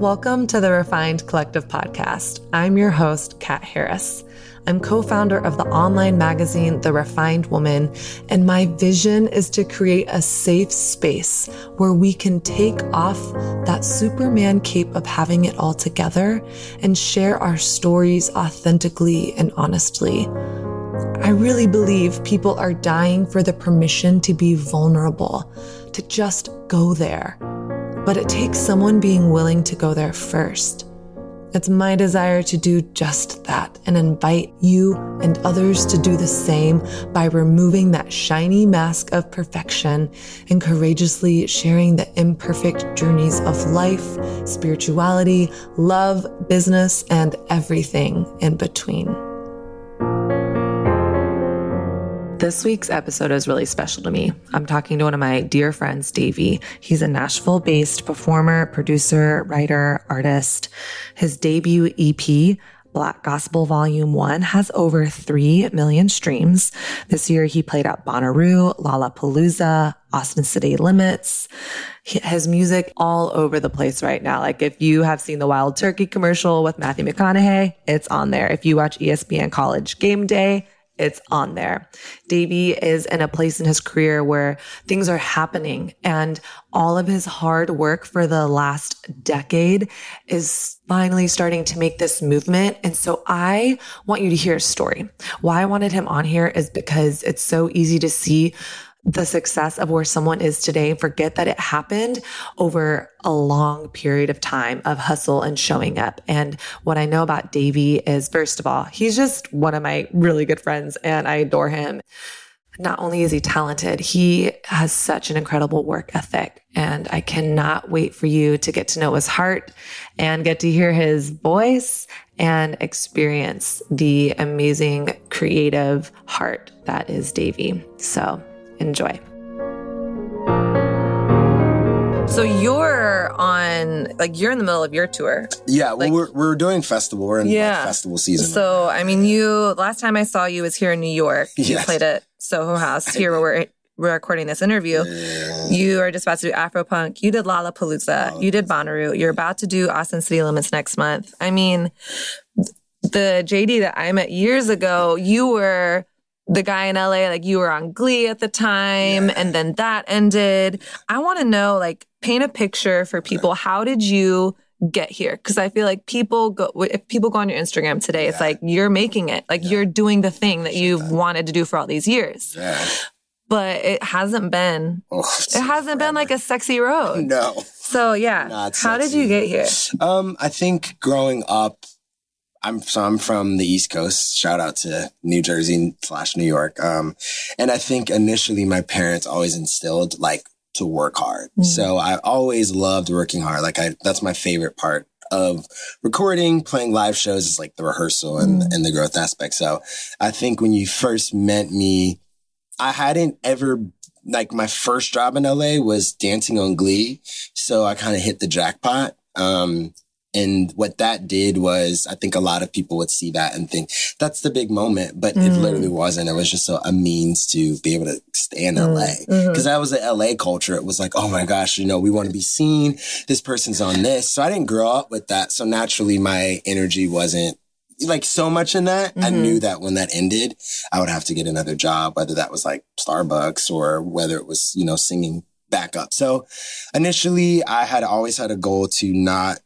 Welcome to the Refined Collective podcast. I'm your host, Kat Harris. I'm co founder of the online magazine, The Refined Woman, and my vision is to create a safe space where we can take off that Superman cape of having it all together and share our stories authentically and honestly. I really believe people are dying for the permission to be vulnerable, to just go there. But it takes someone being willing to go there first. It's my desire to do just that and invite you and others to do the same by removing that shiny mask of perfection and courageously sharing the imperfect journeys of life, spirituality, love, business, and everything in between. This week's episode is really special to me. I'm talking to one of my dear friends, Davie. He's a Nashville based performer, producer, writer, artist. His debut EP, Black Gospel Volume 1 has over 3 million streams. This year he played at Bonnaroo, Lollapalooza, Austin City Limits. His music all over the place right now. Like if you have seen the Wild Turkey commercial with Matthew McConaughey, it's on there. If you watch ESPN College Game Day, it's on there. Davie is in a place in his career where things are happening and all of his hard work for the last decade is finally starting to make this movement. And so I want you to hear a story. Why I wanted him on here is because it's so easy to see the success of where someone is today forget that it happened over a long period of time of hustle and showing up. And what I know about Davie is, first of all, he's just one of my really good friends and I adore him. Not only is he talented, he has such an incredible work ethic. And I cannot wait for you to get to know his heart and get to hear his voice and experience the amazing creative heart that is Davie. So Enjoy. So you're on, like, you're in the middle of your tour. Yeah, well, like, we're, we're doing festival. We're in yeah. Like, festival season. So, I mean, you, last time I saw you was here in New York. Yes. You played at Soho House here where we're, we're recording this interview. Yeah. You are just about to do Afropunk. You did Lollapalooza. Oh, you did Bonnaroo. You're about to do Austin City Limits next month. I mean, the JD that I met years ago, you were the guy in LA, like you were on Glee at the time, yeah. and then that ended. I want to know, like, paint a picture for people. How did you get here? Because I feel like people go, if people go on your Instagram today, yeah. it's like you're making it, like yeah. you're doing the thing that you've wanted to do for all these years. But it hasn't been, oh, it hasn't been like a sexy road. No. So yeah, how did you get here? Um, I think growing up, I'm so I'm from the East Coast. Shout out to New Jersey slash New York. Um, and I think initially my parents always instilled like to work hard. Mm-hmm. So I always loved working hard. Like I, that's my favorite part of recording, playing live shows is like the rehearsal and, mm-hmm. and the growth aspect. So I think when you first met me, I hadn't ever like my first job in LA was dancing on Glee. So I kind of hit the jackpot. Um, and what that did was, I think a lot of people would see that and think that's the big moment, but mm. it literally wasn't. It was just a, a, means to be able to stay in mm. LA. Mm-hmm. Cause that was the LA culture. It was like, oh my gosh, you know, we want to be seen. This person's on this. So I didn't grow up with that. So naturally my energy wasn't like so much in that. Mm-hmm. I knew that when that ended, I would have to get another job, whether that was like Starbucks or whether it was, you know, singing back up. So initially I had always had a goal to not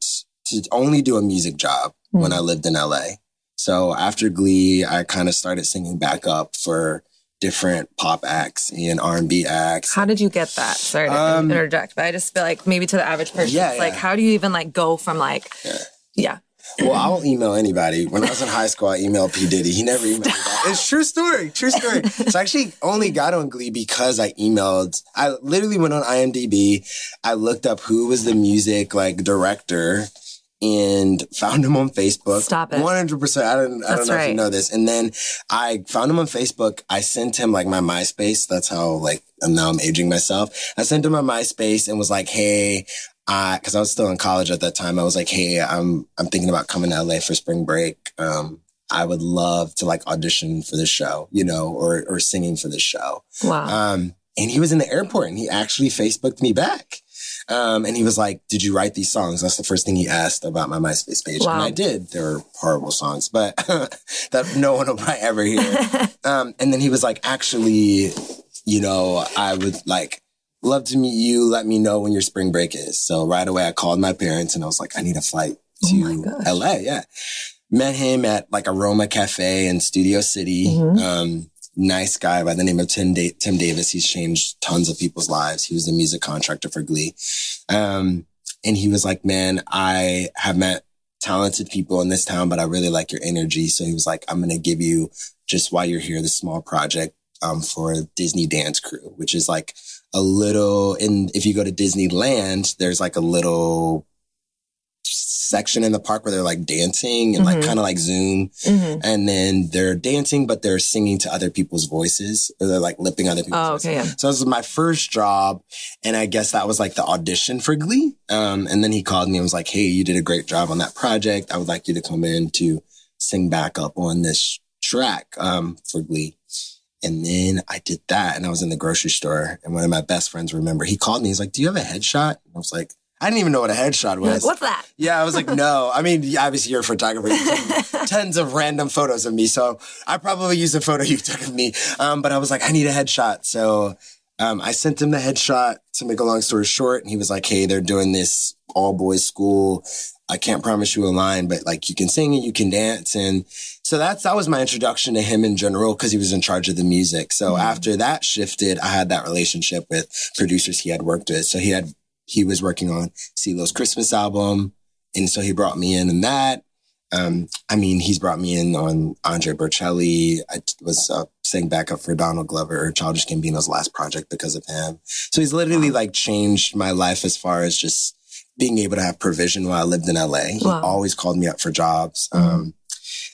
to only do a music job mm. when I lived in LA. So after Glee, I kind of started singing back up for different pop acts and R&B acts. How did you get that? Sorry to um, interject, but I just feel like maybe to the average person, yeah, yeah. like, how do you even like go from like, yeah. yeah. Well, I'll email anybody. When I was in high school, I emailed P. Diddy. He never emailed me back. It's true story. True story. so I actually only got on Glee because I emailed. I literally went on IMDb. I looked up who was the music like director and found him on Facebook. Stop it. 100%. I don't, I don't know right. if you know this. And then I found him on Facebook. I sent him like my MySpace. That's how like, now I'm aging myself. I sent him my MySpace and was like, Hey, I, cause I was still in college at that time. I was like, Hey, I'm, I'm thinking about coming to LA for spring break. Um, I would love to like audition for this show, you know, or, or singing for this show. Wow. Um, and he was in the airport and he actually Facebooked me back. Um, and he was like, did you write these songs? That's the first thing he asked about my MySpace page. Wow. And I did. They were horrible songs, but that no one will probably ever hear. um, and then he was like, actually, you know, I would like love to meet you. Let me know when your spring break is. So right away, I called my parents and I was like, I need a flight Oh to gosh. LA. Yeah. Met him at like Aroma Cafe in Studio City. Mhm. Um, nice guy by the name of Tim, da- Tim Davis. He's changed tons of people's lives. He was the music contractor for Glee. Um, and he was like, man, I have met talented people in this town, but I really like your energy. So he was like, I'm going to give you just while you're here, this small project, um, for Disney Dance Crew, which is like a little, and if you go to Disneyland, there's like a little section in the park where they're like dancing and like Mhm. kind of like Zoom Mhm. and then they're dancing, but they're singing to other people's voices or they're like lipping other people's Oh, voices. okay. Yeah. So this was my first job. And I guess that was like the audition for Glee. Um, and then he called me and was like, Hey, you did a great job on that project. I would like you to come in to sing back up on this track, um, for Glee. And then I did that and I was in the grocery store and one of my best friends remember he called me. He's like, do you have a headshot? And I was like, I didn't even know what a headshot was. What's that? Yeah, I was like, no. I mean, obviously you're a photographer. Tons of random photos of me. So I probably used a photo you took of me. Um, but I was like, I need a headshot. So um, I sent him the headshot to make a long story short. And he was like, hey, they're doing this all boys school. I can't promise you a line, but like you can sing and you can dance. And so that's, that was my introduction to him in general because he was in charge of the music. So Mhm. after that shifted, I had that relationship with producers he had worked with. So he had, he was working on CeeLo's Christmas album. And so he brought me in in that. Um, I mean, he's brought me in on Andre Bocelli. I was uh, sang backup for Donald Glover or Childish Gambino's last project because of him. So he's literally like changed my life as far as just being able to have provision while I lived in LA. He Wow. always called me up for jobs. Mhm. Um,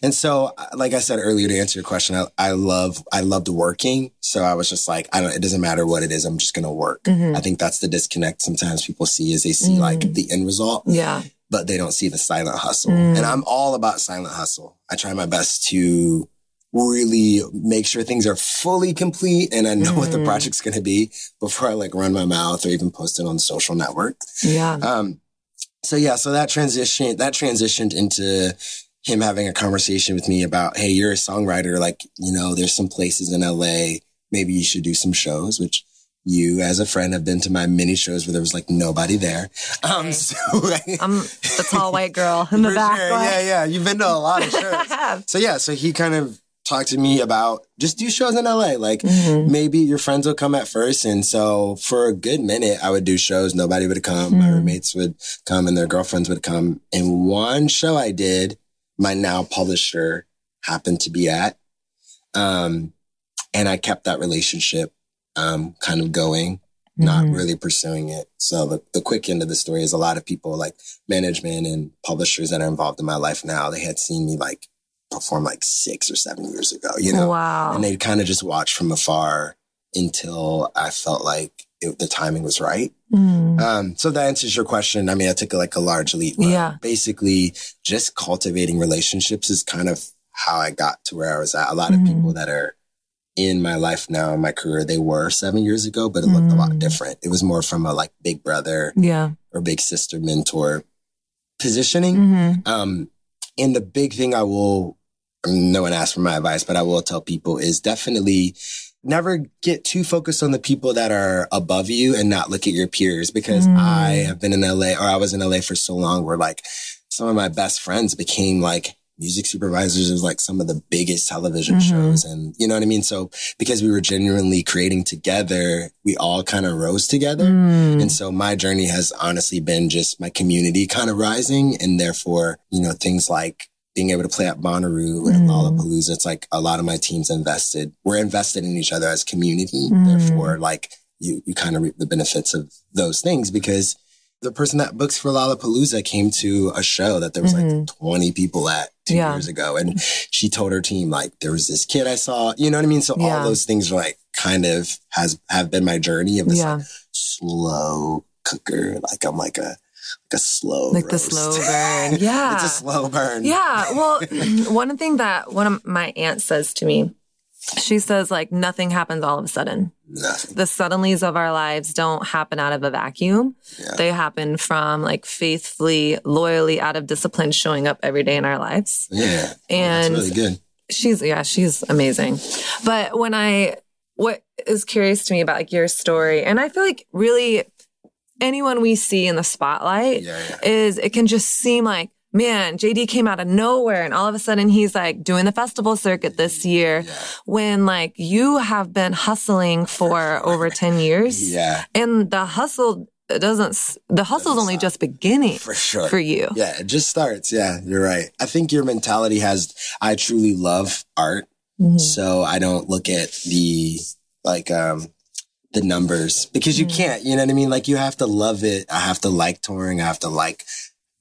and so, like I said earlier, to answer your question, I, I love, I loved working. So I was just like, I don't, it doesn't matter what it is. I'm just going to work. Mhm. I think that's the disconnect sometimes people see is they see like Mm. the end result Yeah. but they don't see the silent hustle. Mm. And I'm all about silent hustle. I try my best to really make sure things are fully complete and I know what the Mm. project's going to be before I like run my mouth or even post it on social network. Yeah. Um, so yeah, so that transition, that transitioned into him having a conversation with me about, Hey, you're a songwriter. Like, you know, there's some places in LA. Maybe you should do some shows, which you as a friend have been to my mini shows where there was like nobody there. Um, so I'm the tall white girl in the back. sure. Yeah, yeah. You've been to a lot of shows. so yeah, so he kind of talked to me about just do shows in LA. Like Mhm. maybe your friends will come at first. And so for a good minute, I would do shows. Nobody would come. My Mhm. roommates would come and their girlfriends would come. And one show I did, my now publisher happened to be at. Um, and I kept that relationship, um, kind of going not Mhm. really pursuing it. So the, the quick end of the story is a lot of people like management and publishers that are involved in my life now, they had seen me like perform like six or seven years ago, you know, Wow. and they'd kind of just watch from afar until I felt like it, the timing was right. Mm. Um, so that answers your question. I mean, I took like a large leap. Yeah. Basically, just cultivating relationships is kind of how I got to where I was at. A lot of Mhm. people that are in my life now, in my career, they were seven years ago, but it looked a lot Mm. different. It was more from a like big brother Yeah. or big sister mentor positioning. hmm Um, and the big thing I will, I mean, no one asked for my advice, but I will tell people is definitely never get too focused on the people that are above you and not look at your peers because Mm. I have been in LA or I was in LA for so long where like some of my best friends became like music supervisors of like some of the biggest television Mhm. shows. And you know what I mean? So because we were genuinely creating together, we all kind of rose together. Mm. And so my journey has honestly been just my community kind of rising and therefore, you know, things like being able to play at Bonnaroo and Mm. Lollapalooza. It's like a lot of my teams invested. We're invested in each other as community. Mm. Therefore, like you, you kind of reap the benefits of those things because the person that books for Lollapalooza came to a show that there was like Mhm. 20 people at two Yeah. years ago. And she told her team, like, there was this kid I saw, you know what I mean? So Yeah. all those things are like kind of has, have been my journey of this Yeah. like, slow cooker. Like I'm like a, like a slow, Like the slow burn. Yeah. it's a slow burn. Yeah. Well, one thing that one of my aunts says to me she says like nothing happens all of a sudden. Nothing. The suddenlies of our lives don't happen out of a vacuum. Yeah. They happen from like faithfully, loyally, out of discipline, showing up every day in our lives. Yeah. Oh, and That's really good. she's yeah she's amazing but when i what is curious to me about like your story and i feel like really anyone we see in the spotlight Yeah, yeah. is it can just seem like man jd came out of nowhere and all of a sudden he's like doing the festival circuit this year Yeah. when like you have been hustling for over 10 years Yeah, and the hustle doesn't, the hustle's Doesn't only stop. just beginning for sure. for you Yeah, it just starts. Yeah, you're right. I think your mentality has, I truly love art. Mhm. So I don't look at the, like, um, the numbers because you Mm. can't, you know what I mean? Like you have to love it. I have to like touring. I have to like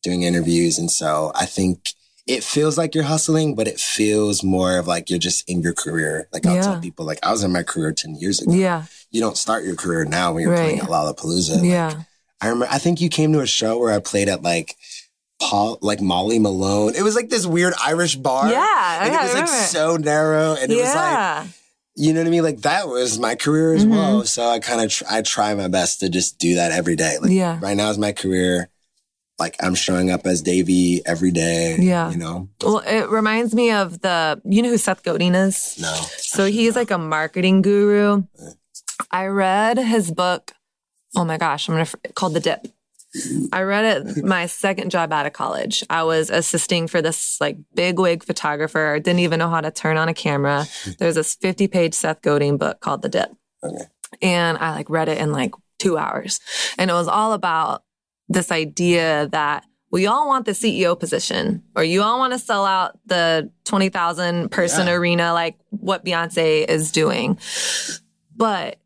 doing interviews. And so I think it feels like you're hustling, but it feels more of like you're just in your career. Like I'll Yeah. tell people like I was in my career 10 years ago. yeah You don't start your career now when you're playing at Lollapalooza. Like, yeah I remember, I think you came to a show where I played at like Paul, like Molly Malone. It was like this weird Irish bar. Yeah, And yeah, it was like so narrow. And it was like, yeah you know what I mean? Like that was my career as Mhm. well. So I kind of, tr- I try my best to just do that every day. Like Yeah. right now is my career. Like I'm showing up as Davie every day. Yeah. You know? Well, it reminds me of the, you know who Seth Godin is? No. So he's like a marketing guru. I read his book. Oh my gosh, I'm gonna called The Dip. I read it my second job out of college. I was assisting for this like big wig photographer. Didn't even know how to turn on a camera. There's this 50 page Seth Godin book called The Dip. Okay. And I like read it in like two hours. And it was all about this idea that we all want the CEO position or you all want to sell out the 20,000 person Yeah. arena like what Beyonce is doing. But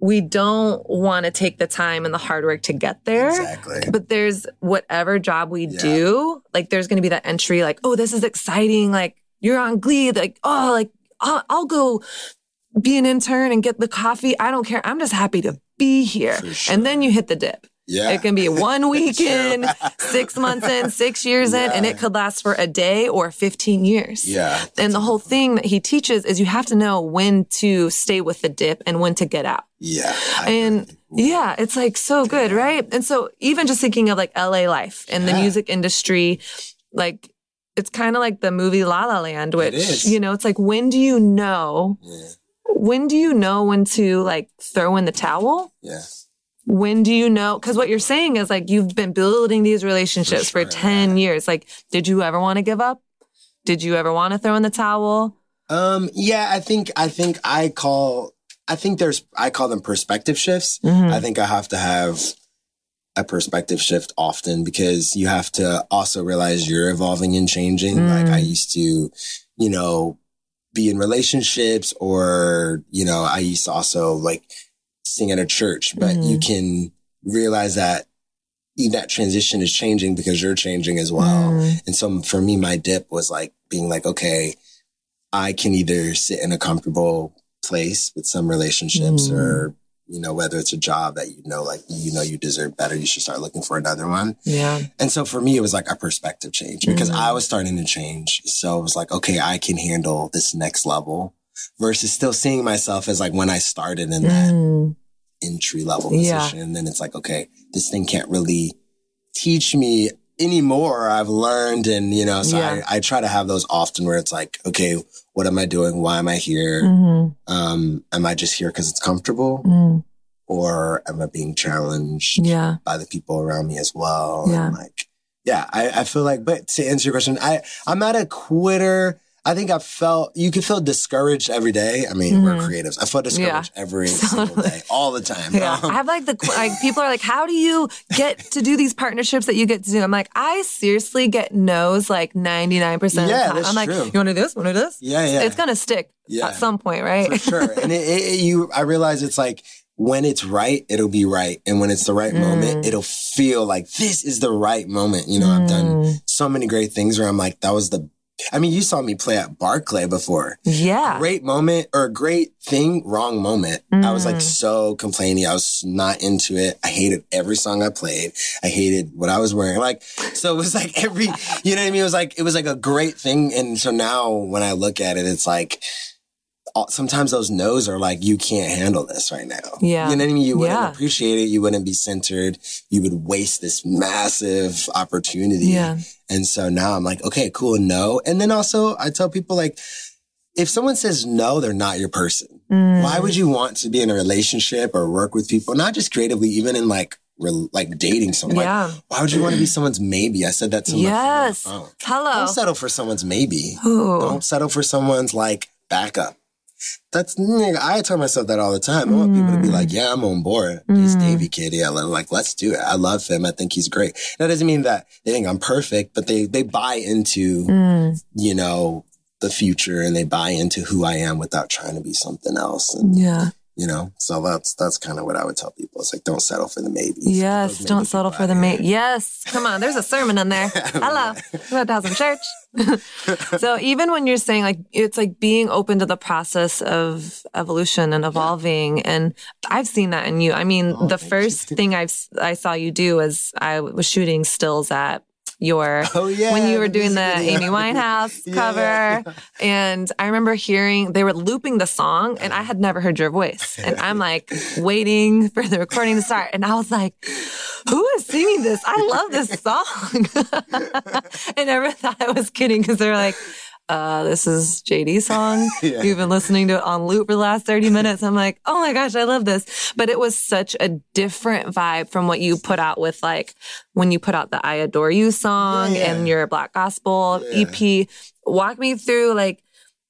we don't want to take the time and the hard work to get there. Exactly. But there's whatever job we Yeah. do, like there's going to be that entry, like, oh, this is exciting. Like you're on Glee. Like, oh, like I'll, I'll go be an intern and get the coffee. I don't care. I'm just happy to be here. Sure. And then you hit the dip. Yeah. It can be one week True. in, six months in, six years in, and it could last for a day or 15 years. yeah. And the whole thing that he teaches is you have to know when to stay with the dip and when to get out. Yeah. I And yeah, it's like so good, right? And so even just thinking of like LA life and the music industry, like it's kind of like the movie La La Land, which, you know, it's like when do you know, Yeah. when do you know when to like throw in the towel? Yeah. When do you know? Because what you're saying is like you've been building these relationships for, For 10 years. Like, did you ever want to give up? Did you ever want to throw in the towel? Um, yeah, I think, I think I call, I think there's, I call them perspective shifts. Mhm. I think I have to have a perspective shift often because you have to also realize you're evolving and changing. Mm. Like I used to, you know, be in relationships or, you know, I used to also like sing at a church, but Mhm. you can realize that that transition is changing because you're changing as well. Mm. And so for me, my dip was like being like, okay, I can either sit in a comfortable place with some relationships Mm. or, you know, whether it's a job that you know, like, you know, you deserve better, you should start looking for another one. Yeah. And so for me, it was like a perspective change because Mm. I was starting to change. So it was like, okay, I can handle this next level versus still seeing myself as like when I started in that Mm. entry level Yeah. position. And then it's like, okay, this thing can't really teach me anymore. I've learned and, you know, so Yeah. I, I try to have those often where it's like, okay, what am I doing? Why am I here? Mhm. Um, am I just here because it's comfortable Mm. or am I being challenged Yeah. by the people around me as well? Yeah. And like, yeah, I, I feel like, but to answer your question, I, I'm not a quitter. I think I felt, you can feel discouraged every day. I mean, we're Mhm. creatives. I felt discouraged every single day, all the time. Yeah. Um, I have like the, like, people are like, how do you get to do these partnerships that you get to do? I'm like, I seriously get no's like 99% Yeah, time. that's I'm like, true. you want to do this? Want to do this? yeah, yeah. It's going to stick Yeah. at some point, right? for sure. And it, it, you, I realize it's like when it's right, it'll be right, and when it's the right Mm. moment, it'll feel like this is the right moment. You know, I've done Mm. so many great things where I'm like, that was the. I mean, you saw me play at Barclay before. yeah. Great moment or great thing, wrong moment. I was like Mm. so complaining. I was not into it. I hated every song I played. I hated what I was wearing. Like, so it was like every, you know what I mean? It was like, it was like a great thing. And so now when I look at it, it's like, sometimes those no's are like, you can't handle this right now. Yeah. You know what I mean? You wouldn't Yeah. appreciate it. You wouldn't be centered. You would waste this massive opportunity. Yeah. And so now I'm like, okay, cool. No. And then also I tell people like, if someone says no, they're not your person. Mm. Why would you want to be in a relationship or work with people? Not just creatively, even in like, re- like dating someone. Like, Yeah. why would you want to be someone's maybe? I said that to my friend on the Yes. phone. Hello. Don't settle for someone's maybe. Ooh. Don't settle for someone's like backup. That's nigga, I tell myself that all the time. I want people to be like, yeah, I'm on board. He's Mm. Davy Kid. Yeah, like let's do it. I love him. I think he's great. That doesn't mean that they think I'm perfect, but they they buy into Mm. you know the future and they buy into who I am without trying to be something else. And Yeah. You know, so that's that's kind of what I would tell people. It's like don't settle for the maybes. Get Yes. Don't settle for the here. Yes. Come on. There's a sermon in there. Hello. About some church. so even when you're saying like, it's like being open to the process of evolution and evolving. And I've seen that in you. I mean, Oh, the you. first thing I've, I saw you do was I was shooting stills at your Oh yeah. when you were doing the. Amy Winehouse Yeah, cover. yeah, And I remember hearing they were looping the song and I had never heard your voice. And I'm like waiting for the recording to start. And I was like, who is singing this? I love this song. and never thought I was kidding because they're like, uh, this is JD's song. Yeah. You've been listening to it on loop for the last 30 minutes. I'm like, oh my gosh, I love this. But it was such a different vibe from what you put out with like when you put out the I Adore You song Yeah. and your Black Gospel Yeah. EP. Walk me through like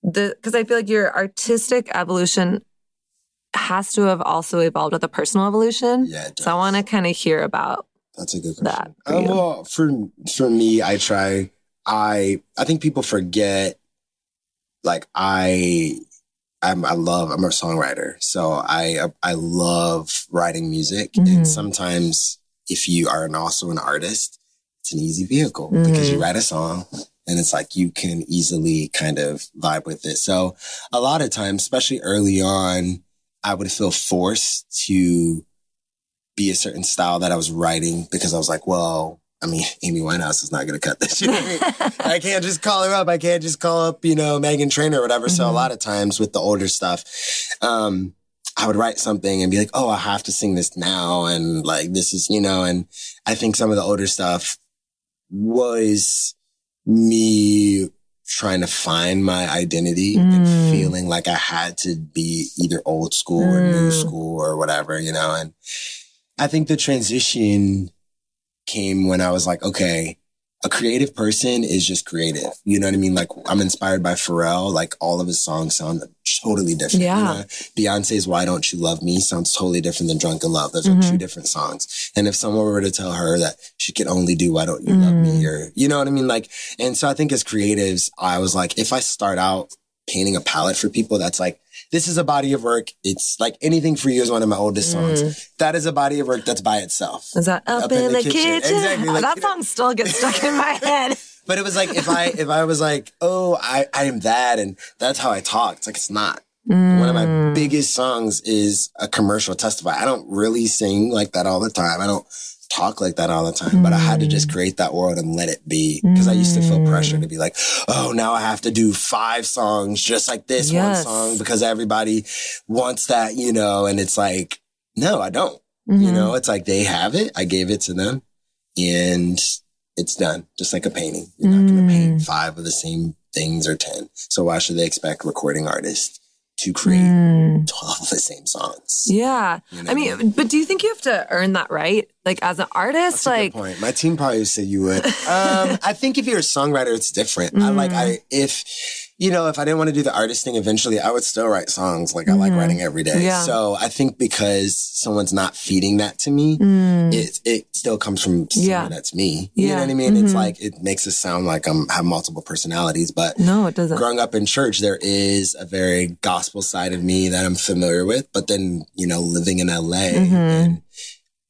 the, cause I feel like your artistic evolution has to have also evolved with a personal evolution. Yeah, So I want to kind of hear about That's a good that for Um, well, for for me, I try. I I think people forget. Like I, I'm I love. I'm a songwriter, so I I love writing music. Mhm. And sometimes, if you are an, also an artist, it's an easy vehicle because you Mhm. write a song. And it's like you can easily kind of vibe with it. So a lot of times, especially early on, I would feel forced to be a certain style that I was writing because I was like, well, I mean, Amy Winehouse is not going to cut this. What I can't just call her up. I can't just call up, you know, Meghan Trainor or whatever. So a Mhm. lot of times with the older stuff, um, I would write something and be like, oh, I have to sing this now. And like, this is, you know, and I think some of the older stuff was me trying to find my identity Mm. and feeling like I had to be either old school or new Mm. school or whatever, you know, and I think the transition came when I was like, okay, a creative person is just creative. You know what I mean? Like I'm inspired by Pharrell. Like all of his songs sound totally different. Yeah. You know? Beyonce's Why Don't You Love Me sounds totally different than Drunk in Love. Those Mhm. are two different songs. And if someone were to tell her that she could only do Why Don't You Love Me Mm. or, you know what I mean? Like, and so I think as creatives, I was like, if I start out painting a palette for people, that's like, this is a body of work. It's like anything for you is one of my oldest songs. Mm. That is a body of work that's by itself. Is that up, in, the, kitchen? Exactly, like, that song still gets stuck in my head. But it was like if I if I was like, oh, I I am that, and that's how I talk. It's like it's not. One of my Mm. biggest songs is a commercial testify. I don't really sing like that all the time. I don't talk like that all the time, but I had to just mm. create that world and let it be because I used to feel pressure to mm. be like, oh, now I have to do five songs just like this Yes. one song because everybody wants that, you know, and it's like, no, I don't. You Mhm. know, mm-hmm. it's like they have it. I gave it to them and it's done. Just like a painting. You're not going to paint mm. five of the same things or 10. So why should they expect recording artists to create Mm. 12 of the same songs? Yeah. You know I mean, but do you think you have to earn that right? Like as an artist, That's a like good point. My team probably said you would. Um, I think if you're a songwriter, it's different. I like Mm. I if you know if I didn't want to do the artist thing, eventually I would still write songs. Like I like Mhm. writing every day. Yeah. So I think because someone's not feeding that to me, Mm. it it still comes from someone Yeah. that's me. You Yeah. know what I mean? It's Mhm. like it makes it sound like I'm have multiple personalities, but no, it doesn't. growing up in church, there is a very gospel side of me that I'm familiar with. But then, you know, living in LA Mhm. and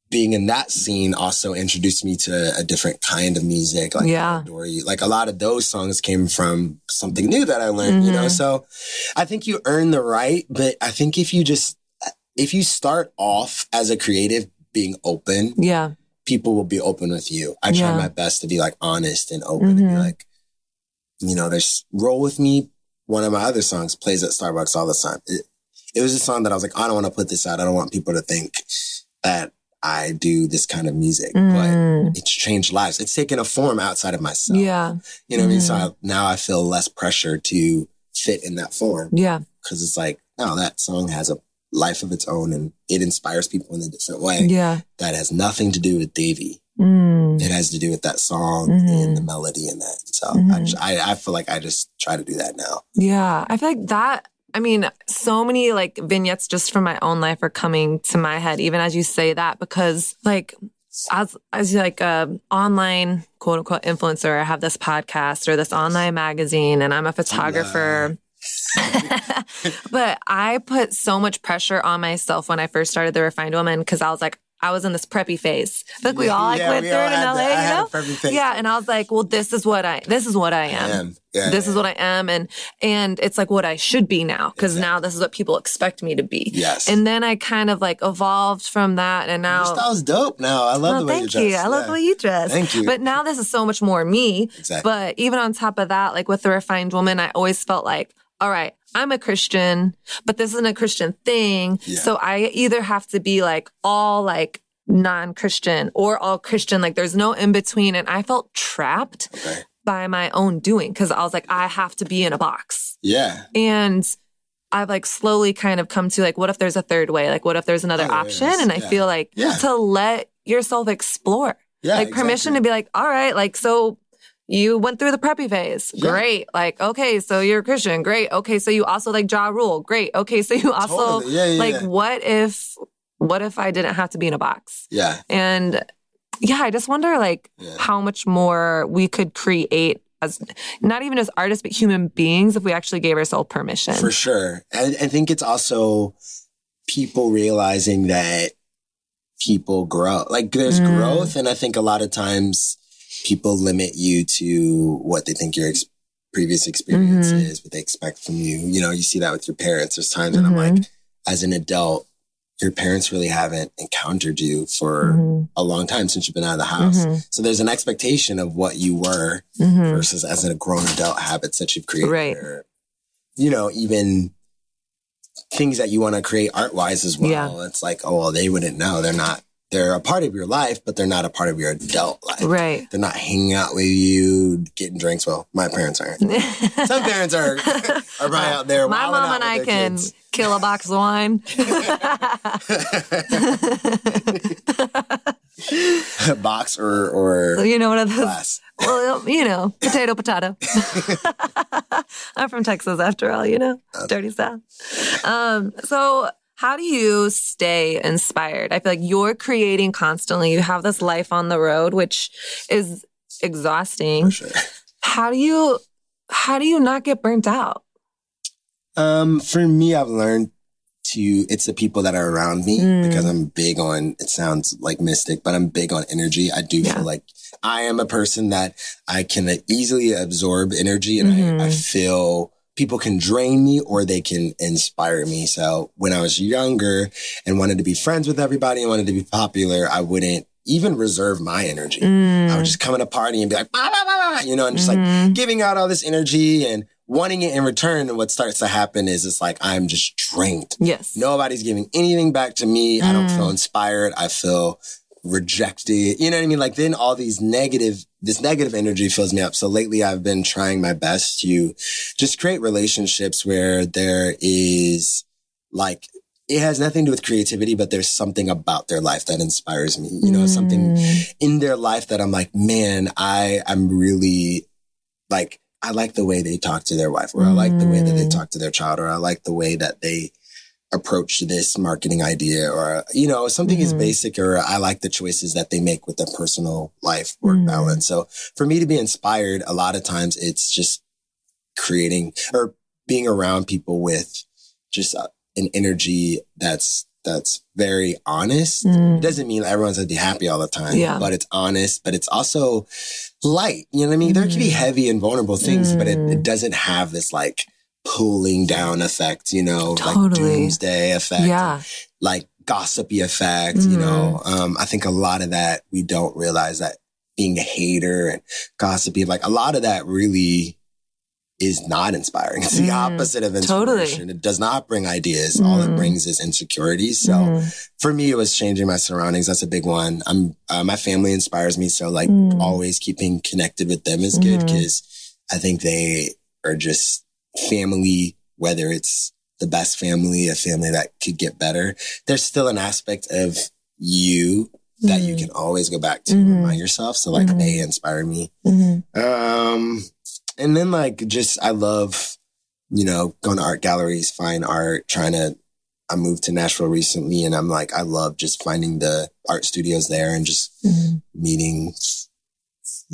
being in that scene also introduced me to a different kind of music. Like, Yeah. Adore You. Like a lot of those songs came from something new that I learned, you know? Mhm. So I think you earn the right, but I think if you just, if you start off as a creative being open, Yeah. people will be open with you. I try Yeah. my best to be like honest and open and be Mhm. like, you know, there's roll with me one of my other songs plays at Starbucks all the time. It, it was a song that I was like, I don't want to put this out. I don't want people to think that I do this kind of music, Mm. but it's changed lives. It's taken a form outside of myself. Yeah. You know what I mean? So Mm. I, now I feel less pressure to fit in that form Yeah. because it's like, no, that song has a life of its own and it inspires people in a different way. Yeah. That has nothing to do with Davie. Mm. It has to do with that song Mhm. and the melody and that. So I, Mhm. just- I, I feel like I just try to do that now. Yeah. I feel like that. I mean, so many like vignettes just from my own life are coming to my head, even as you say that, because like, as, as like a online quote unquote influencer, I have this podcast or this online magazine and I'm a photographer. but I put so much pressure on myself when I first started the Refined Woman because I was like, I was in this preppy phase. I like we all like Yeah, went we through it in LA, the- I you know? a preppy phase. Yeah. And I was like, well, this is what I, this is what I am. Man, yeah, this is what I am. And, and it's like what I should be now. Cause now this is what people expect me to be. Yes. And then I kind of like evolved from that. And now, Your style's dope now. I love Oh, the way thank you dress. I love Yeah. the way you dress. Thank you. But now this is so much more me. Exactly. But even on top of that, like with the refined woman, I always felt like, all right, I'm a Christian, but this isn't a Christian thing. Yeah. So I either have to be like all like non-Christian or all Christian. Like there's no in between. And I felt trapped Okay. by my own doing because I was like, I have to be in a box. Yeah. And I've like slowly kind of come to like, what if there's a third way? Like, what if there's another Oh, option? And I Yeah. feel like Yeah. to let yourself explore, Yeah. like permission to be like, all right, like, so you went through the preppy phase. Yeah. Great. Like, okay, so you're a Christian. Great. Okay, so you also like Ja Rule. Great. Okay, so you also Totally. Yeah, yeah, like, what if, what if I didn't have to be in a box? Yeah. And yeah, I just wonder like how much more we could create as not even as artists, but human beings if we actually gave ourselves permission. For sure. I, I think it's also people realizing that people grow. Like there's Mm. growth. And I think a lot of times people limit you to what they think your ex- previous experience Mhm. is, what they expect from you. You know, you see that with your parents. There's times that I'm Mhm. like, as an adult, your parents really haven't encountered you for Mhm. a long time since you've been out of the house. Mhm. So there's an expectation of what you were Mhm. versus as a grown adult habits that you've created. Right. Or, you know, even things that you want to create art wise as well. Yeah. It's like, oh, well, they wouldn't know. They're not, they're a part of your life, but they're not a part of your adult life. Right. They're not hanging out with you, getting drinks. Well, my parents aren't. Some parents are, are probably out there. My mom and I can kids. kill a box of wine. box or, or you know, one of those. glass. Well, you know, potato, potato. I'm from Texas after all, you know, dirty South. Um, so how do you stay inspired? I feel like you're creating constantly. You have this life on the road, which is exhausting. For sure. How do you, how do you not get burnt out? Um, for me, I've learned to, it's the people that are around me Mm. because I'm big on, it sounds like mystic, but I'm big on energy. I do Yeah. feel like I am a person that I can easily absorb energy and Mhm. I, I feel people can drain me or they can inspire me. So when I was younger and wanted to be friends with everybody and wanted to be popular, I wouldn't even reserve my energy. I would just come at a party and be like, "Bah, bah, bah, bah," you know, and just like Mhm. giving out all this energy and wanting it in return. And what starts to happen is it's like I'm just drained. yes. Nobody's giving anything back to me. I don't Mm. feel inspired. I feel rejected. You know what I mean? Like then all these negative, this negative energy fills me up. So lately I've been trying my best to just create relationships where there is like, it has nothing to do with creativity, but there's something about their life that inspires me. You know, something Mm. in their life that I'm like, man, I am really like, I like the way they talk to their wife, or I like the way that they Mm. talk to their child, or I like the way that they approach to this marketing idea, or, you know, something as Mhm. basic, or I like the choices that they make with their personal life work Mm. balance. So for me to be inspired, a lot of times it's just creating or being around people with just uh, an energy that's, that's very honest it Mm. doesn't mean everyone's gonna be happy all the time. Yeah. But it's honest, but it's also light. You know what I mean? There can be Mm. heavy and vulnerable things, but it, Mm. it doesn't have this like pulling down effect, you know, totally. like Totally. doomsday effect, Yeah. like gossipy effect, you Mm. know. Um, I think a lot of that we don't realize that being a hater and gossipy, like a lot of that really is not inspiring. It's the Mm, opposite of totally. inspiration. It does not bring ideas. All it Mm. brings is insecurity. So Mhm. for me, it was changing my surroundings. That's a big one. I'm, uh, my family inspires me. So like Mm. always keeping connected with them is good because I think they are just family, whether it's the best family, a family that could get better. There's still an aspect of you that you Mhm. can always go back to Mhm. and remind yourself. So like Mhm. they inspire me. Mhm. Um, and then like just I love, you know, going to art galleries, fine art, trying to. I moved to Nashville recently, and I'm like, I love just finding the art studios there and just Mhm. meeting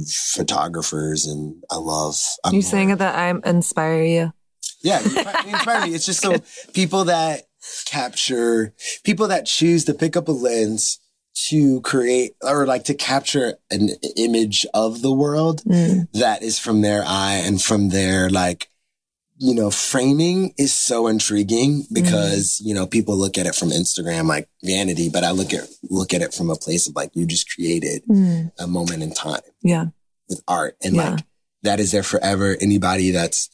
photographers, and I love. I'm You more- saying that I inspire you? yeah, inspire, you inspire me. It's just so people that capture, people that choose to pick up a lens to create or like to capture an image of the world Mm. that is from their eye and from their like, you know, framing is so intriguing because, you know, people look at it from Instagram like vanity, but I look at, look at it from a place of like, you just created Mm. a moment in time Yeah. with art and Yeah. like that is there forever. Anybody that's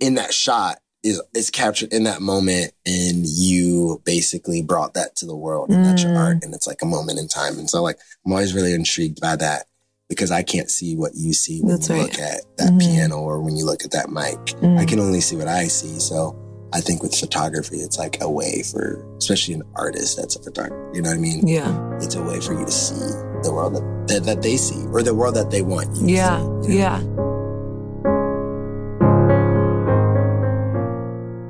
in that shot is is captured in that moment and you basically brought that to the world and that's your Mm. art and it's like a moment in time. And so like I'm always really intrigued by that because I can't see what you see when That's you right. look at that Mhm. piano or when you look at that mic. Mm. I can only see what I see. So I think with photography, it's like a way for, especially an artist that's a photographer, you know what I mean? Yeah. It's a way for you to see the world that, that, that they see or the world that they want you Yeah. to see. you know? Yeah.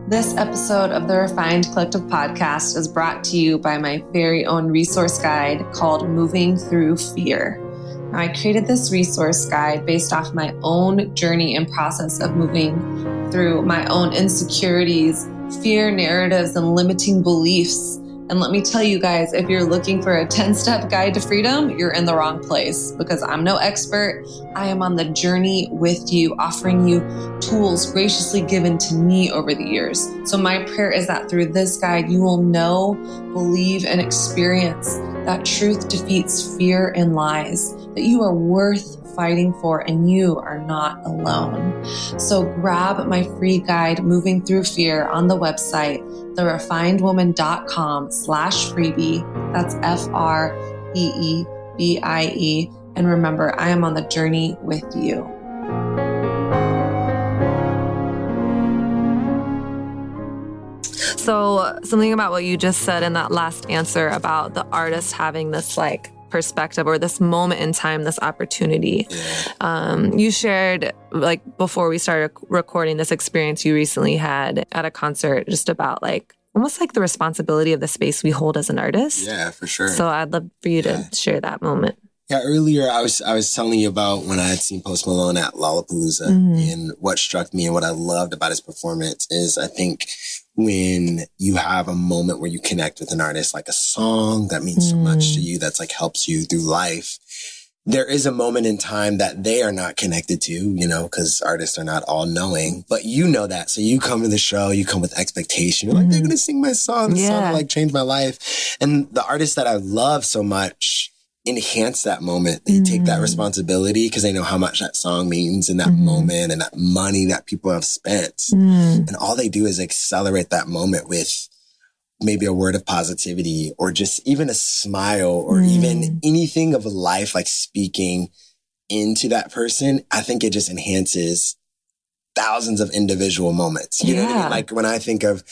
This episode of the Refined Collective podcast is brought to you by my very own resource guide called Moving Through Fear. I created this resource guide based off my own journey and process of moving through my own insecurities, fear narratives, and limiting beliefs. And let me tell you guys, if you're looking for a 10 step guide to freedom, you're in the wrong place because I'm no expert. I am on the journey with you, offering you tools graciously given to me over the years. So, my prayer is that through this guide, you will know, believe, and experience that truth defeats fear and lies, that you are worth fighting for and you are not alone. So, grab my free guide, Moving Through Fear, on the website, therefinedwoman.com slash freebie. That's F R E E B I E. And remember, I am on the journey with you. So, something about what you just said in that last answer about the artist having this like perspective or this moment in time, this opportunity. Yeah. Um, you shared like before we started recording this experience you recently had at a concert, just about like almost like the responsibility of the space we hold as an artist. Yeah, for sure. So I'd love for you Yeah. to share that moment. Yeah, earlier I was I was telling you about when I had seen Post Malone at Lollapalooza, Mhm. and what struck me and what I loved about his performance is I think when you have a moment where you connect with an artist, like a song that means so much to Mm. you, that's like helps you through life. There is a moment in time that they are not connected to, you know, because artists are not all knowing, but you know that. So you come to the show, you come with expectation. You're like, they're Mhm. going to sing my song. The song will like change my life. And the artists that I love so much enhance that moment. They take that Mm. responsibility because they know how much that song means in that Mhm. moment and that money that people have spent. Mm. And all they do is accelerate that moment with maybe a word of positivity or just even a smile or Mm. even anything of life, like speaking into that person. I think it just enhances thousands of individual moments. You know what I mean? Like when I think of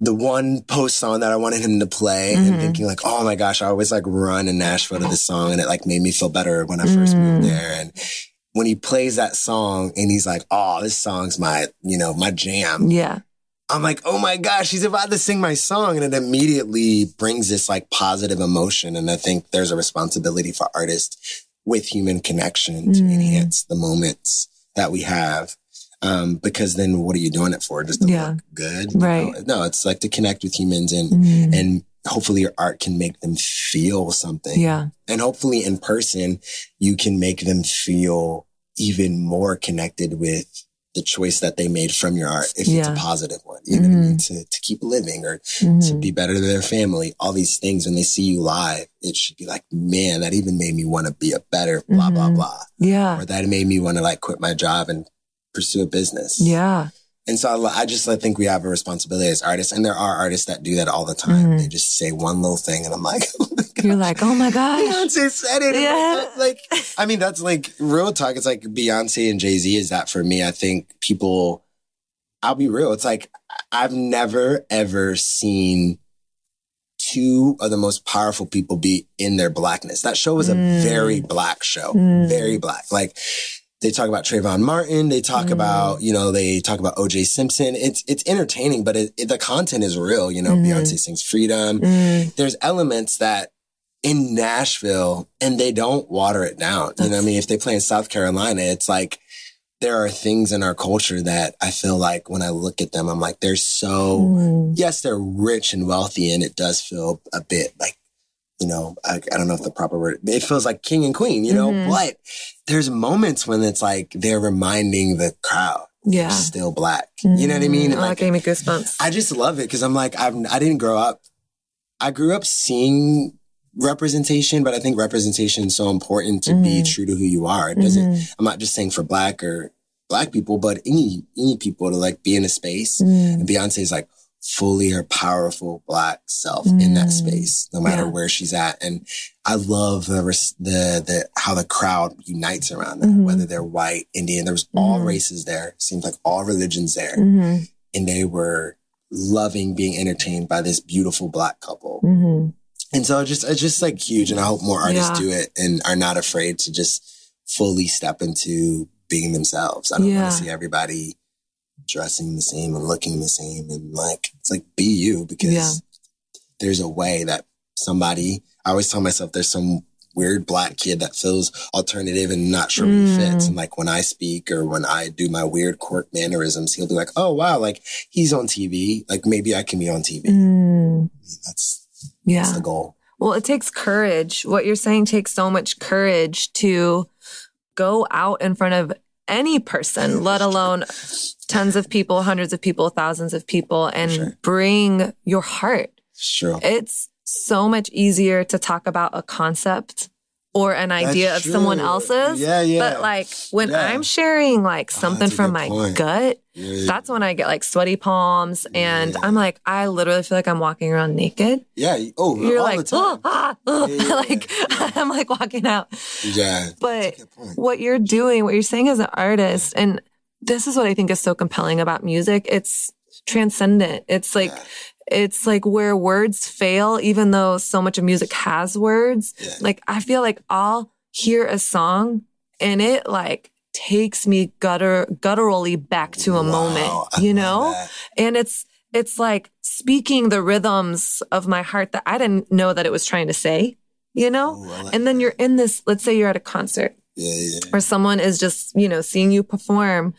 the one post song that I wanted him to play Mhm. and thinking like, oh my gosh, I always like run in Nashville to this song and it like made me feel better when I first moved Mm. there. And when he plays that song and he's like, oh, this song's my, you know, my jam. Yeah. I'm like, oh my gosh, he's about to sing my song. And it immediately brings this like positive emotion. And I think there's a responsibility for artists with human connection to Mm. enhance the moments that we have. Um, because then what are you doing it for? Just to Yeah. look good? Right. No, it's like to connect with humans and, Mm. and hopefully your art can make them feel something. yeah. And hopefully in person, you can make them feel even more connected with the choice that they made from your art. If it's a positive one, you know what I mean? Mm-hmm. To, to keep living or to Mhm. be better to their family, all these things. When they see you live, it should be like, man, that even made me want to be a better blah, blah, Mhm. blah. Yeah. Or that made me want to like quit my job and pursue a business. Yeah. And so I, I just I think we have a responsibility as artists, and there are artists that do that all the time. Mhm. They just say one little thing, and I'm like, oh God. You're like, oh my gosh. Beyonce said it. Yeah. Like, I mean, that's like real talk. It's like Beyonce and Jay Z is that for me. I think people, I'll be real. It's like, I've never ever seen two of the most powerful people be in their blackness. That show was a Mm. very black show, Mm. very black. Like, they talk about Trayvon Martin. They talk Mm. about, you know, they talk about OJ Simpson. It's, it's entertaining, but it, it- the content is real. You know, Mhm. Beyonce sings freedom Mm. there's elements that in Nashville and they don't water it down. You know what I mean? If they play in South Carolina, it's like there are things in our culture that I feel like when I look at them, I'm like, they're so, Mm. yes, they're rich and wealthy and it does feel a bit like, you know, I, I don't know if the proper word, it feels like king and queen, you know, Mhm. but there's moments when it's like they're reminding the crowd, Yeah. still black. You know what I mean? Mm. And Oh, like, gave me goosebumps. I just love it because I'm like, I've, I didn't grow up. I grew up seeing representation, but I think representation is so important to be Mhm. true to who you are. It doesn't, Mhm. I'm not just saying for black or black people, but any, any people to like be in a space. Mm. And Beyonce is like fully her powerful black self in that Mm. space, no matter Yeah. where she's at. And I love the, res- the, the, how the crowd unites around that, Mhm. whether they're white, Indian, there was all Mhm. races there. Seems like all religions there Mhm. and they were loving being entertained by this beautiful black couple. Mhm. And so it's just it's just like huge and I hope more artists Yeah. do it and are not afraid to just fully step into being themselves. I don't Yeah. want to see everybody dressing the same and looking the same and like it's like be you because Yeah. there's a way that somebody I always tell myself there's some weird black kid that feels alternative and not sure where he fits. Mm. And like when I speak or when I do my weird quirk mannerisms, he'll be like, Oh wow, like he's on TV. Like maybe I can be on TV. Mm. That's that's Yeah. the goal. Well, it takes courage. What you're saying takes so much courage to go out in front of any person, let alone tons of people, hundreds of people, thousands of people, and sure. bring your heart. It's true. It's so much easier to talk about a concept or an idea That's of someone else's. Yeah, yeah. But like when Yeah. I'm sharing like Oh, something a from my point. gut, Yeah, that's when I get like sweaty palms and Yeah. I'm like, I literally feel like I'm walking around naked. yeah. Oh, You're all like, the time. oh, ah, oh. Like. I'm like walking out. yeah. But That's a good point. what you're doing, what you're saying as an artist, and this is what I think is so compelling about music. It's transcendent. It's like Yeah. it's like where words fail, even though so much of music has words. Yeah. Like I feel like I'll hear a song and it like takes me gutter gutturally back to a Wow, moment, you know? And it's it's like speaking the rhythms of my heart that I didn't know that it was trying to say, you know? Ooh, like And then you're in this, let's say you're at a concert Yeah, yeah. or someone is just, you know, seeing you perform.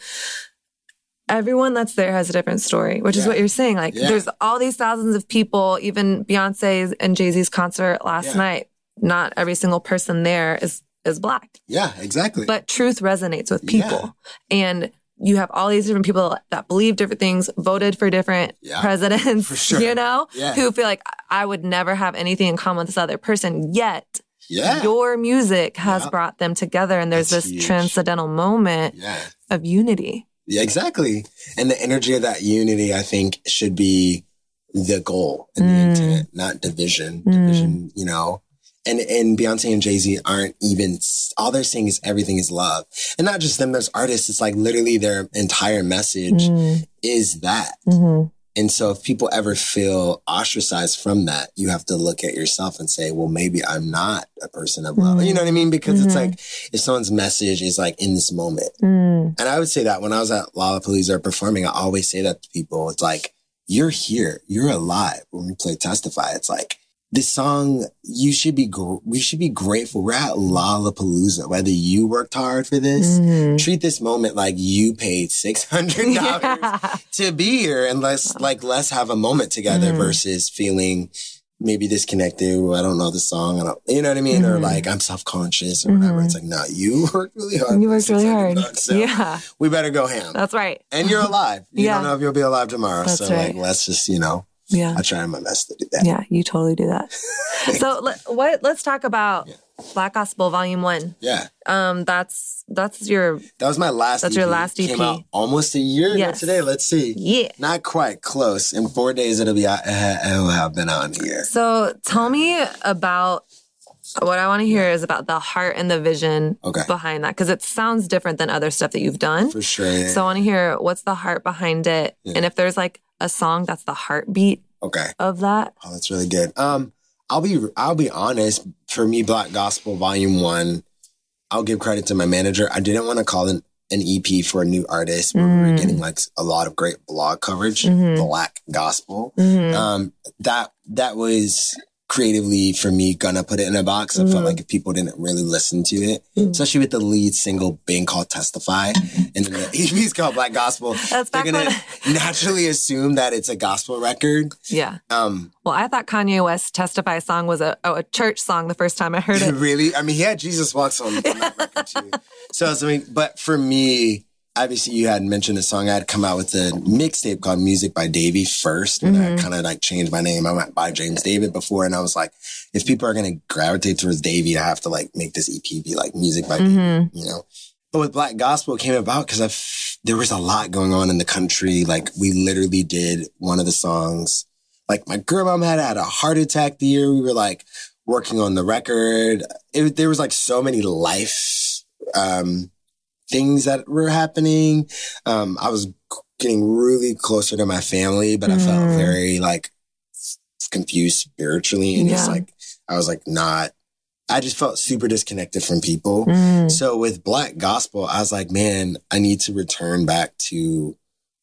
Everyone that's there has a different story, which is what you're saying. Like, Yeah. there's all these thousands of people, even Beyonce's and Jay Z's concert last Yeah. night. Not every single person there is is black, Yeah, exactly. but truth resonates with people. And you have all these different people that believe different things, voted for different Yeah, presidents, for sure. you know, Yeah. who feel like I would never have anything in common with this other person. Yet yeah. your music has Yeah. brought them together and there's That's this huge. transcendental moment yeah. of unity. Yeah, exactly. And the energy of that unity, I think, should be the goal and the Mm. intent, not division. Mm. Division, you know. And and Beyonce and Jay Z aren't even. All they're saying is everything is love, and not just them. There's artists. It's like literally their entire message Mm, is that. mhm. And so, if people ever feel ostracized from that, you have to look at yourself and say, well, maybe I'm not a person of love. Mm. You know what I mean? Because it's Mhm. like if someone's message is like in this moment. Mm, And I would say that when I was at Lollapalooza performing, I always say that to people. It's like, you're here, you're alive. When we play Testify, it's like, this song, you should be, gr- we should be grateful. We're at Lollapalooza. Whether you worked hard for this, mhm. treat this moment like you paid $600 Yeah. to be here and let's like let's have a moment together Mhm. versus feeling maybe disconnected or I don't know the song. I don't you know what I mean? Or Mhm. like I'm self conscious or whatever. It's like, no, you worked really hard. You worked really hard. bucks, so yeah, We better go ham. that's right. and you're alive. You Yeah. don't know if you'll be alive tomorrow. That's so right. like let's just, you know, Yeah. I try my best to do that. Yeah, you totally do that. so let, what let's talk about Yeah. Black Gospel Volume 1. Yeah. Um that's that's your That was my last That's your EP. last Came EP. out almost a year ago Yes. today. Let's see. yeah. Not quite close. In four days, it'll be out. It'll have been out in a year. So tell me about what I want to hear is about the heart and the vision Okay. behind that because it sounds different than other stuff that you've done. For sure. yeah. So I want to hear what's the heart behind it Yeah. and if there's like a song that's the heartbeat okay. of that. Oh, that's really good. Um, I'll be I'll be honest. For me, Black Gospel Volume One, I'll give credit to my manager. I didn't want to call it an EP for a new artist. but We were Mm. getting like a lot of great blog coverage. Mhm. Black Gospel. Mhm. Um, that that was creatively for me gonna put it in a box. I Mhm. felt like if people didn't really listen to it, Mhm. especially with the lead single being called Testify and then the EP's called Black Gospel, That's they're gonna naturally assume that it's a gospel record. Yeah. Um, Well, I thought Kanye West's Testify song was a, oh, a church song the first time I heard it. really? I mean, he had Jesus Walks on, on that record too. So I mean, but for me, obviously, you had mentioned a song. I had come out with a mixtape called Music by Davie first, and I Mhm. kind of like changed my name. I went by James David before, and I was like, if people are gonna gravitate towards Davie, I have to like make this EP be like Music by Davie, Mhm. you know. But with Black Gospel, it came about because I there was a lot going on in the country. Like we literally did one of the songs. Like my grandma had had a heart attack the year we were like working on the record. It, there was like so many life um, things that were happening. Um, I was getting really closer to my family, but I felt Mm. very like confused spiritually and Yeah. like I was like not. I just felt super disconnected from people. Mm. So with Black Gospel, I was like, man, I need to return back to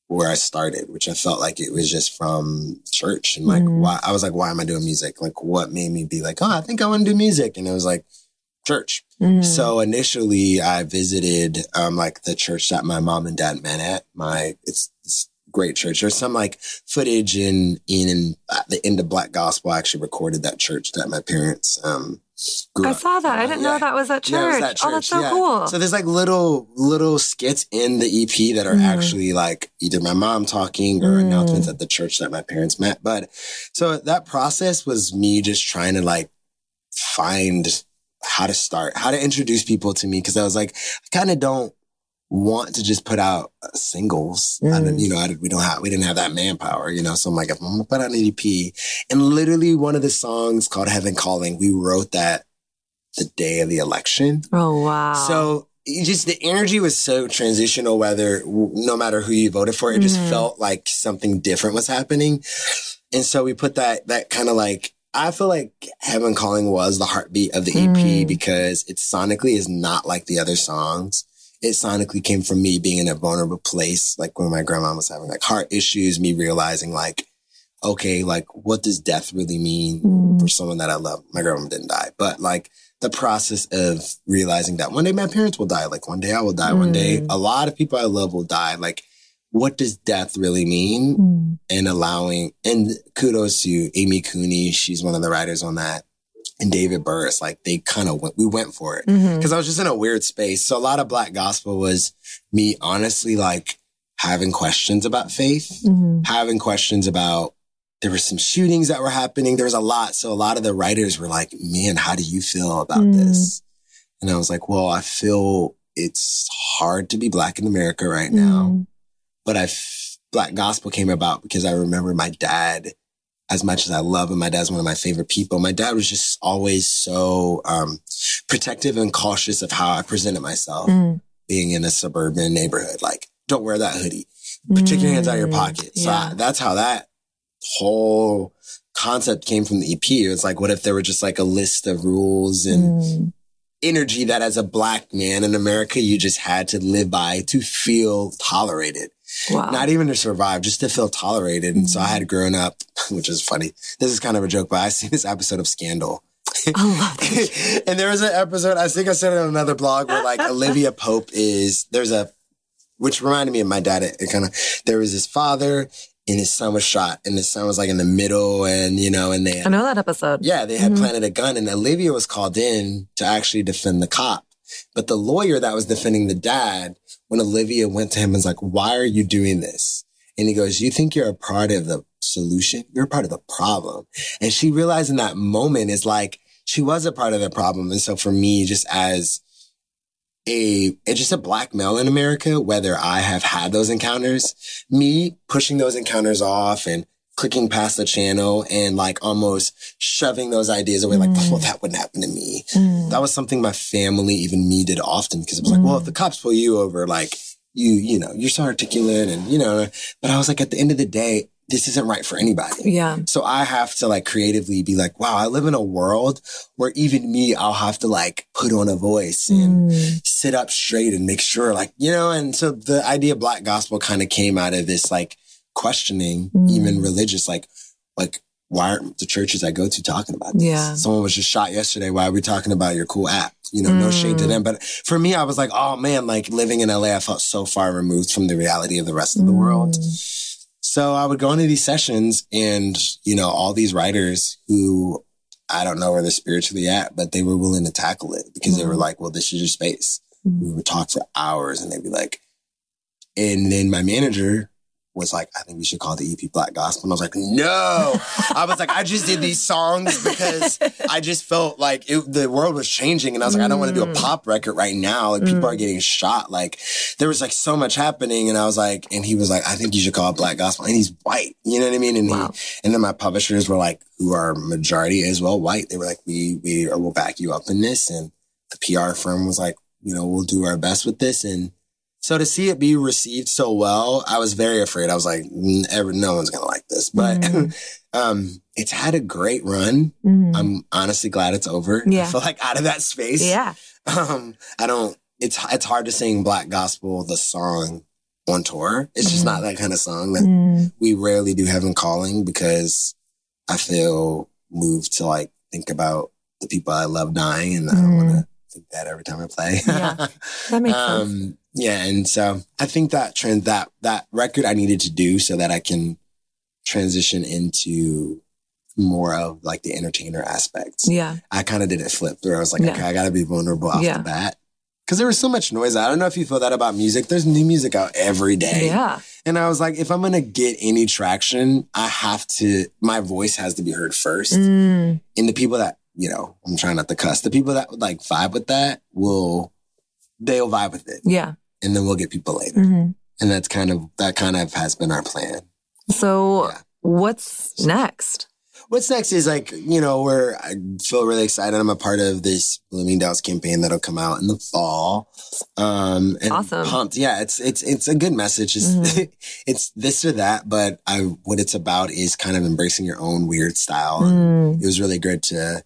where I started, which I felt like it was just from church. And like, Mhm. why, I was like, why am I doing music? Like, what made me be like, oh, I think I want to do music? And it was like, church. Mhm. So initially I visited, um, like the church that my mom and dad met at. My, it's, it's great church. There's some like footage in, in, at the end of Black Gospel. I actually recorded that church that my parents, um, grew I saw that. I didn't Yeah. know that was at church. Yeah, was that Oh, that's so yeah. cool. So there's like little little skits in the EP that are Mhm. actually like either my mom talking or Mm. announcements at the church that my parents met. But so that process was me just trying to like find how to start, how to introduce people to me because I was like, I kind of don't want to just put out uh, singles. I Mm. you know, I, didn't- we don't have, we didn't have that manpower, you know. So I'm like, if I'm gonna put out an EP, and literally one of the songs called Heaven Calling, we wrote that the day of the election. oh, wow. So just the energy was so transitional, whether no matter who you voted for, it just Mhm. felt like something different was happening. And so we put that that kind of like I feel like Heaven Calling was the heartbeat of the EP Mm. because it sonically is not like the other songs. It sonically came from me being in a vulnerable place, like when my grandma was having like heart issues, me realizing like, okay, like what does death really mean? Mm. for someone that I love. My grandma didn't die, but like the process of realizing that one day my parents will die. Like one day I will die. One day Mm. a lot of people I love will die. Like what does death really mean? Mm. And allowing, and kudos to Amy Cooney. She's one of the writers on that. And David Burris, like they kind of went, we went for it Mhm. because I was just in a weird space. So a lot of black gospel was me honestly like having questions about faith Mhm. having questions about there were some shootings that were happening. There was a lot. So a lot of the writers were like, man, how do you feel about Mm. this? And I was like, well, I feel it's hard to be black in America right now. Mm. But I, black gospel came about because I remember my dad, as much as I love him, my dad's one of my favorite people. My dad was just always so, um, protective and cautious of how I presented myself Mm. being in a suburban neighborhood. Like, don't wear that hoodie put your hands out of your Mm. pocket. So Yeah. I- that's how that whole concept came from the EP. It was like, what if there were just like a list of rules and Mm. energy that as a black man in America, you just had to live by to feel tolerated, Wow. not even to survive, just to feel tolerated. And so I had grown up, which is funny. This is kind of a joke, but I see this episode of Scandal. I love that. and there was an episode, I think I said it on another blog where like Olivia Pope is, there's a, which reminded me of my dad. It, kind of, there was his father and his son was shot and his son was like in the middle and, you know, and they, I know that episode. yeah, they had Mhm. planted a gun and Olivia was called in to actually defend the cop. But the lawyer that was defending the dad, when Olivia went to him and was like, why are you doing this? And he goes, you think you're a part of the solution. You're a part of the problem. And she realized in that moment is like, she was a part of the problem. And so for me, just as a, just a black male in America, whether I have had those encounters, me pushing those encounters off and clicking past the channel and like almost shoving those ideas away, like, well, that wouldn't happen to me. Mm. That was something my family, even me, did often because it was like, well, if the cops pull you over, like you, you know, you're so articulate and, you know, but I was like, at the end of the day, this isn't right for anybody. Yeah. So I have to like creatively be like, wow, I live in a world where even me, I'll have to like put on a voice and Mm. sit up straight and make sure like, you know, and so the idea of black gospel kind of came out of this like questioning, Mm. even religious, like, like, why aren't the churches I go to talking about this? Yeah. Someone was just shot yesterday. Why are we talking about your cool app? You know, no shade to Mm. them. But for me, I was like, oh man, like living in LA, I felt so far removed from the reality of the rest of the world. Mm. So I would go into these sessions and, you know, all these writers who I don't know where they're spiritually at, but they were willing to tackle it because they were Mhm. like, well, this is your space. We would talk for hours and they'd be like, and then my manager was like, I think we should call the EP Black Gospel. And I was like, no. I was like, I just did these songs because I just felt like it, the world was changing. And I was like, I don't want to do a Mm. pop record right now. Like people Mm. are getting shot. Like there was like so much happening. And I was like, and he was like, I think you should call it Black Gospel. And he's white. You know what I mean? And Wow. he, and then my publishers were like, who are majority as well white. They were like, we, we will back you up in this. And the PR firm was like, you know, we'll do our best with this. And so to see it be received so well, I was very afraid. I was like, "N- no one's going to like this, but, Mm. um, it's had a great run. Mm. I'm honestly glad it's over. Yeah. I feel like out of that space. yeah. Um, I don't, it's, it's hard to sing black gospel, the song on tour. It's just Mhm. not that kind of song that Mm. we rarely do heaven calling because I feel moved to like think about the people I love dying and I don't want to think that every time I play. Yeah. That makes sense. Yeah. And so I think that trend, that, that record I needed to do so that I can transition into more of like the entertainer aspects. Yeah. I kind of did it flip where I was like, Yeah. okay, I gotta be vulnerable off Yeah. the bat. Cause there was so much noise. I don't know if you feel that about music. There's new music out every day. Yeah. And I was like, if I'm going to get any traction, I have to, my voice has to be heard first. Mm. And the people that, you know, I'm trying not to cuss, the people that would like vibe with that will, they'll vibe with it. Yeah. And then we'll get people later. hmm And that's kind of, that kind of has been our plan. So Yeah. what's next? What's next is like, you know, we're, I feel really excited. I'm a part of this Bloomingdale's campaign that'll come out in the fall. Um, and Awesome. pumped. Yeah. It's, it's, it's a good message. It's, Mhm. it's this or that, but I, what it's about is kind of embracing your own weird style. Mm. It was really good to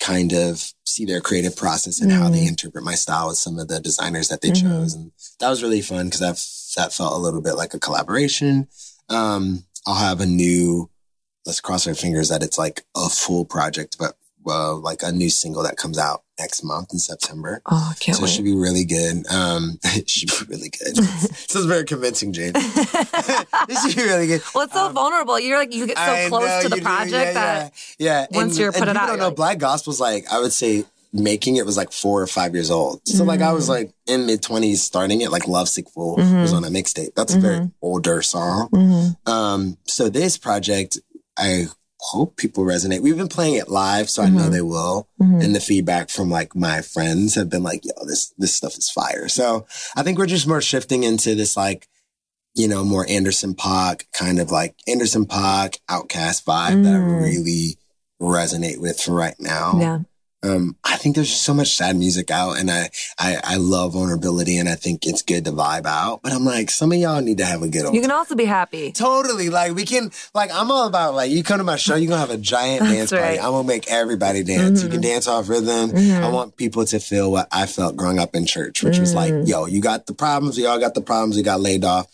kind of see their creative process and how they Mhm. interpret my style with some of the designers that they Mhm. chose. And that was really fun because that, that felt a little bit like a collaboration. Um, I'll have a new, let's cross our fingers that it's like a full project, but uh, like a new single that comes out next month in September. Oh, I can't so it should be really good. Um, it should be really good. this is very convincing, Jane. this should be really good. well, it's so Um, vulnerable. You're like, you get so I close know to the do. project yeah, that yeah, yeah. once you're put it people out, don't know like- Black Gospel's like I would say making it was like four or five years old. So like I was Mm. like in mid twenties starting it. Like Love Sick Fool Mhm. was on a mixtape. That's a very Mhm. older song. Mhm. Um, so this project, I hope people resonate. We've been playing it live, so I know Mhm. they will. Mhm. And the feedback from like my friends have been like, yo, this, this stuff is fire. So I think we're just more shifting into this like, you know, more Anderson Paak kind of like Anderson Paak OutKast vibe that I Mm. really resonate with for right now. Yeah. Um, I think there's just so much sad music out and I, I, I love vulnerability and I think it's good to vibe out, but I'm like, some of y'all need to have a good old You can also be happy. Totally. Like we can like I'm all about like you come to my show, you're gonna have a giant dance party. right. I'm gonna make everybody dance. You Mhm. can dance off rhythm. Mhm. I want people to feel what I felt growing up in church, which was like, Mm. yo, you got the problems, we all got the problems, we got laid off.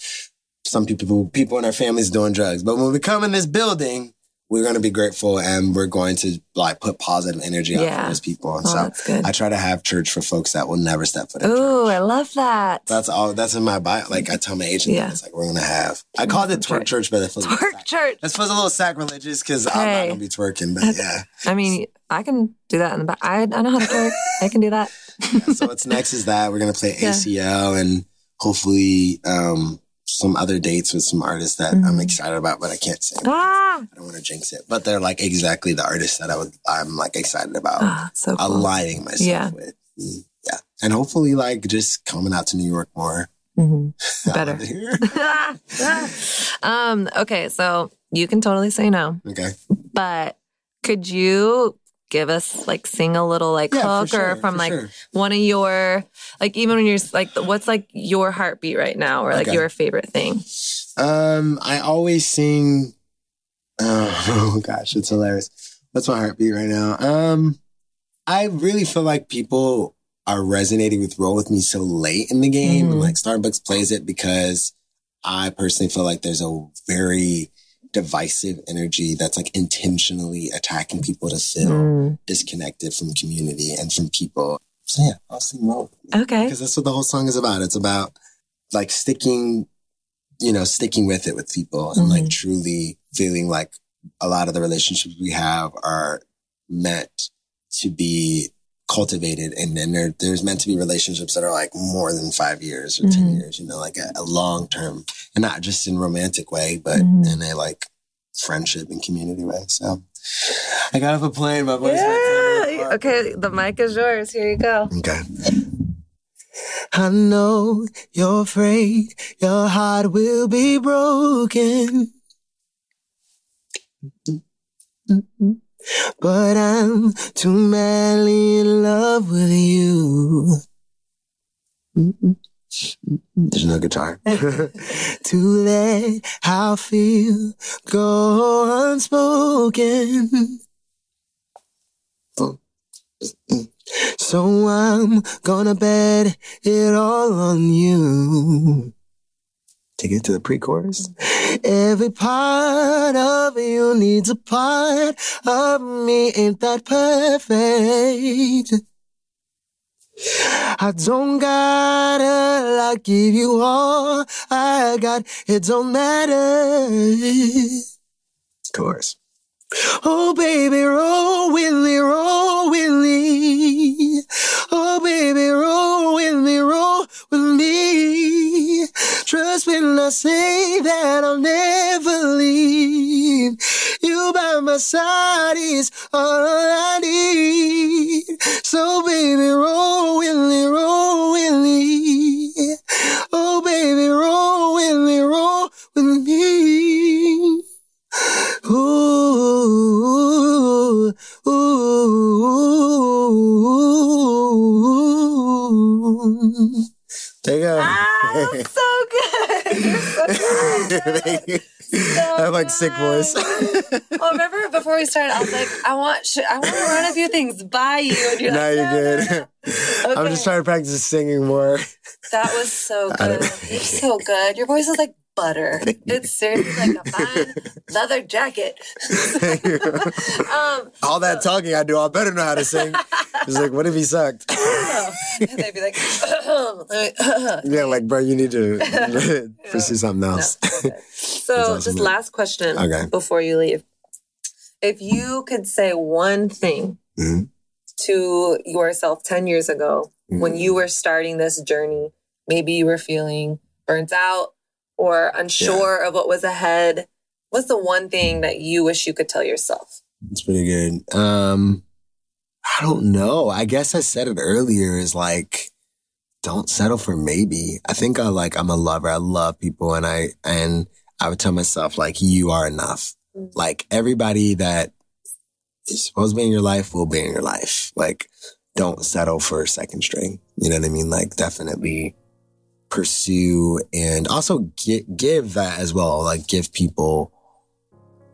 Some people people in our families doing drugs. But when we come in this building, we're gonna be grateful and we're going to like put positive energy out Yeah. for those people. And Oh, so that's. I try to have church for folks that will never step foot in. Ooh, I love that. That's all. That's in my bio. Like I tell my agent, Yeah. it's like we're gonna have. I called it twerk Church. church, but it feels like Twerk church. that feels a little sacrilegious because I'm not gonna be twerking. But yeah. I mean, I can do that in the back. I, I know how to twerk. I can do that. so what's next is that we're gonna play Yeah. ACL and hopefully um some other dates with some artists that Mm-hmm. I'm excited about, but I can't say. Ah, I don't want to jinx it, but they're like exactly the artists that I would. I'm like excited about ah, so cool. aligning myself Yeah. with. Mm, Yeah, and hopefully, like just coming out to New York more. Mhm. Better. love it here. um, okay, so you can totally say no, okay. but could you give us like sing a little like Yeah, hook or from like sure. one of your like even when you're like what's like your heartbeat right now or like Okay. your favorite thing? Um, I always sing. Oh, gosh, it's hilarious. What's my heartbeat right now? Um, I really feel like people are resonating with "Roll with Me" so late in the game, Mhm. like Starbucks plays it because I personally feel like there's a very divisive energy that's like intentionally attacking people to feel Mm, disconnected from community and from people. So yeah, I'll sing "Roll with Me" okay. because that's what the whole song is about. It's about like sticking, you know, sticking with it with people and like truly feeling like a lot of the relationships we have are meant to be cultivated and then there, there's meant to be relationships that are like more than five years or 10 Mhm. years, you know, like a, a long term and not just in romantic way, but Mhm. in a like friendship and community way. So I got off a plane, my voice. Yeah. Okay, the mic is yours. Here you go. Okay. I know you're afraid your heart will be broken. But I'm too madly in love with you. There's no guitar. to let how I feel go unspoken. So I'm gonna bet it all on you. Take it to the pre-chorus. Every part of you needs a part of me. Ain't that perfect? I don't gotta like give you all I got. It don't matter. Chorus. Oh, baby, roll with me, roll with me. Oh, baby, roll with me, roll with me. Trust when I say that I'll never leave. You by my side is all I need. So, baby, roll with me, roll with me. Oh, baby, roll with me, roll with me. Ooh, ooh. There you go. Ah, so good. You're so good. I have like sick voice. well, remember before we started, I was like, I want, sh- I want to run a few things by you, and you're now like, you're "No, no, good. no." I'm just trying to practice singing more. That was so good. You're so good. Your voice is like butter. It's seriously like a fine leather jacket. um, All that talking I do, I better know how to sing. It's like, what if he sucked? and they'd be like, yeah, like, bro, you need to pursue something else. so awesome, just last question Okay. before you leave. If you could say one thing Mhm. to yourself 10 years ago when Mm-hmm. you were starting this journey, maybe you were feeling burnt out or unsure of what was ahead. What's the one thing that you wish you could tell yourself? It's pretty good. Um, I don't know. I guess I said it earlier is like, don't settle for maybe. I think I like, I'm a lover. I love people and I, and I would tell myself like, you are enough. Mhm. Like everybody that is supposed to be in your life will be in your life. Like, don't settle for second string. You know what I mean? Like definitely pursue and also gi- give that as well. Like give people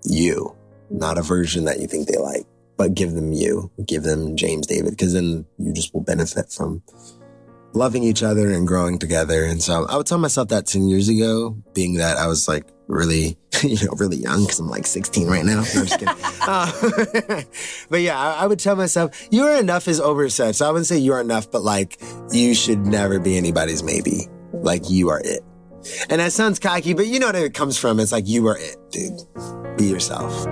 you, not a version that you think they like, but give them you, give them James David, because then you just will benefit from loving each other and growing together. And so I would tell myself that 10 years ago, being that I was like really, you know, really young because I'm like 16 right now. No, I'm just kidding. Uh, but yeah, I, I would tell myself, you are enough is overset. So I wouldn't say you are enough, but like you should never be anybody's maybe. Like you are it. And that sounds cocky, but you know where it comes from. It's like you are it, dude. Be yourself.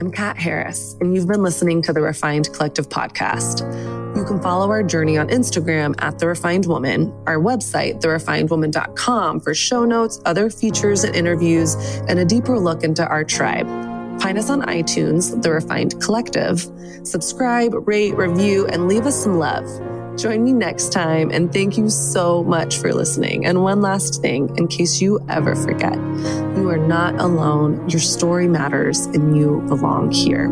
I'm Kat Harris, and you've been listening to the Refined Collective podcast. You can follow our journey on Instagram at The Refined Woman, our website, therefinedwoman.com, for show notes, other features and interviews, and a deeper look into our tribe. Find us on iTunes, The Refined Collective. Subscribe, rate, review, and leave us some love. Join me next time, and thank you so much for listening. And one last thing, in case you ever forget, you are not alone. Your story matters, and you belong here.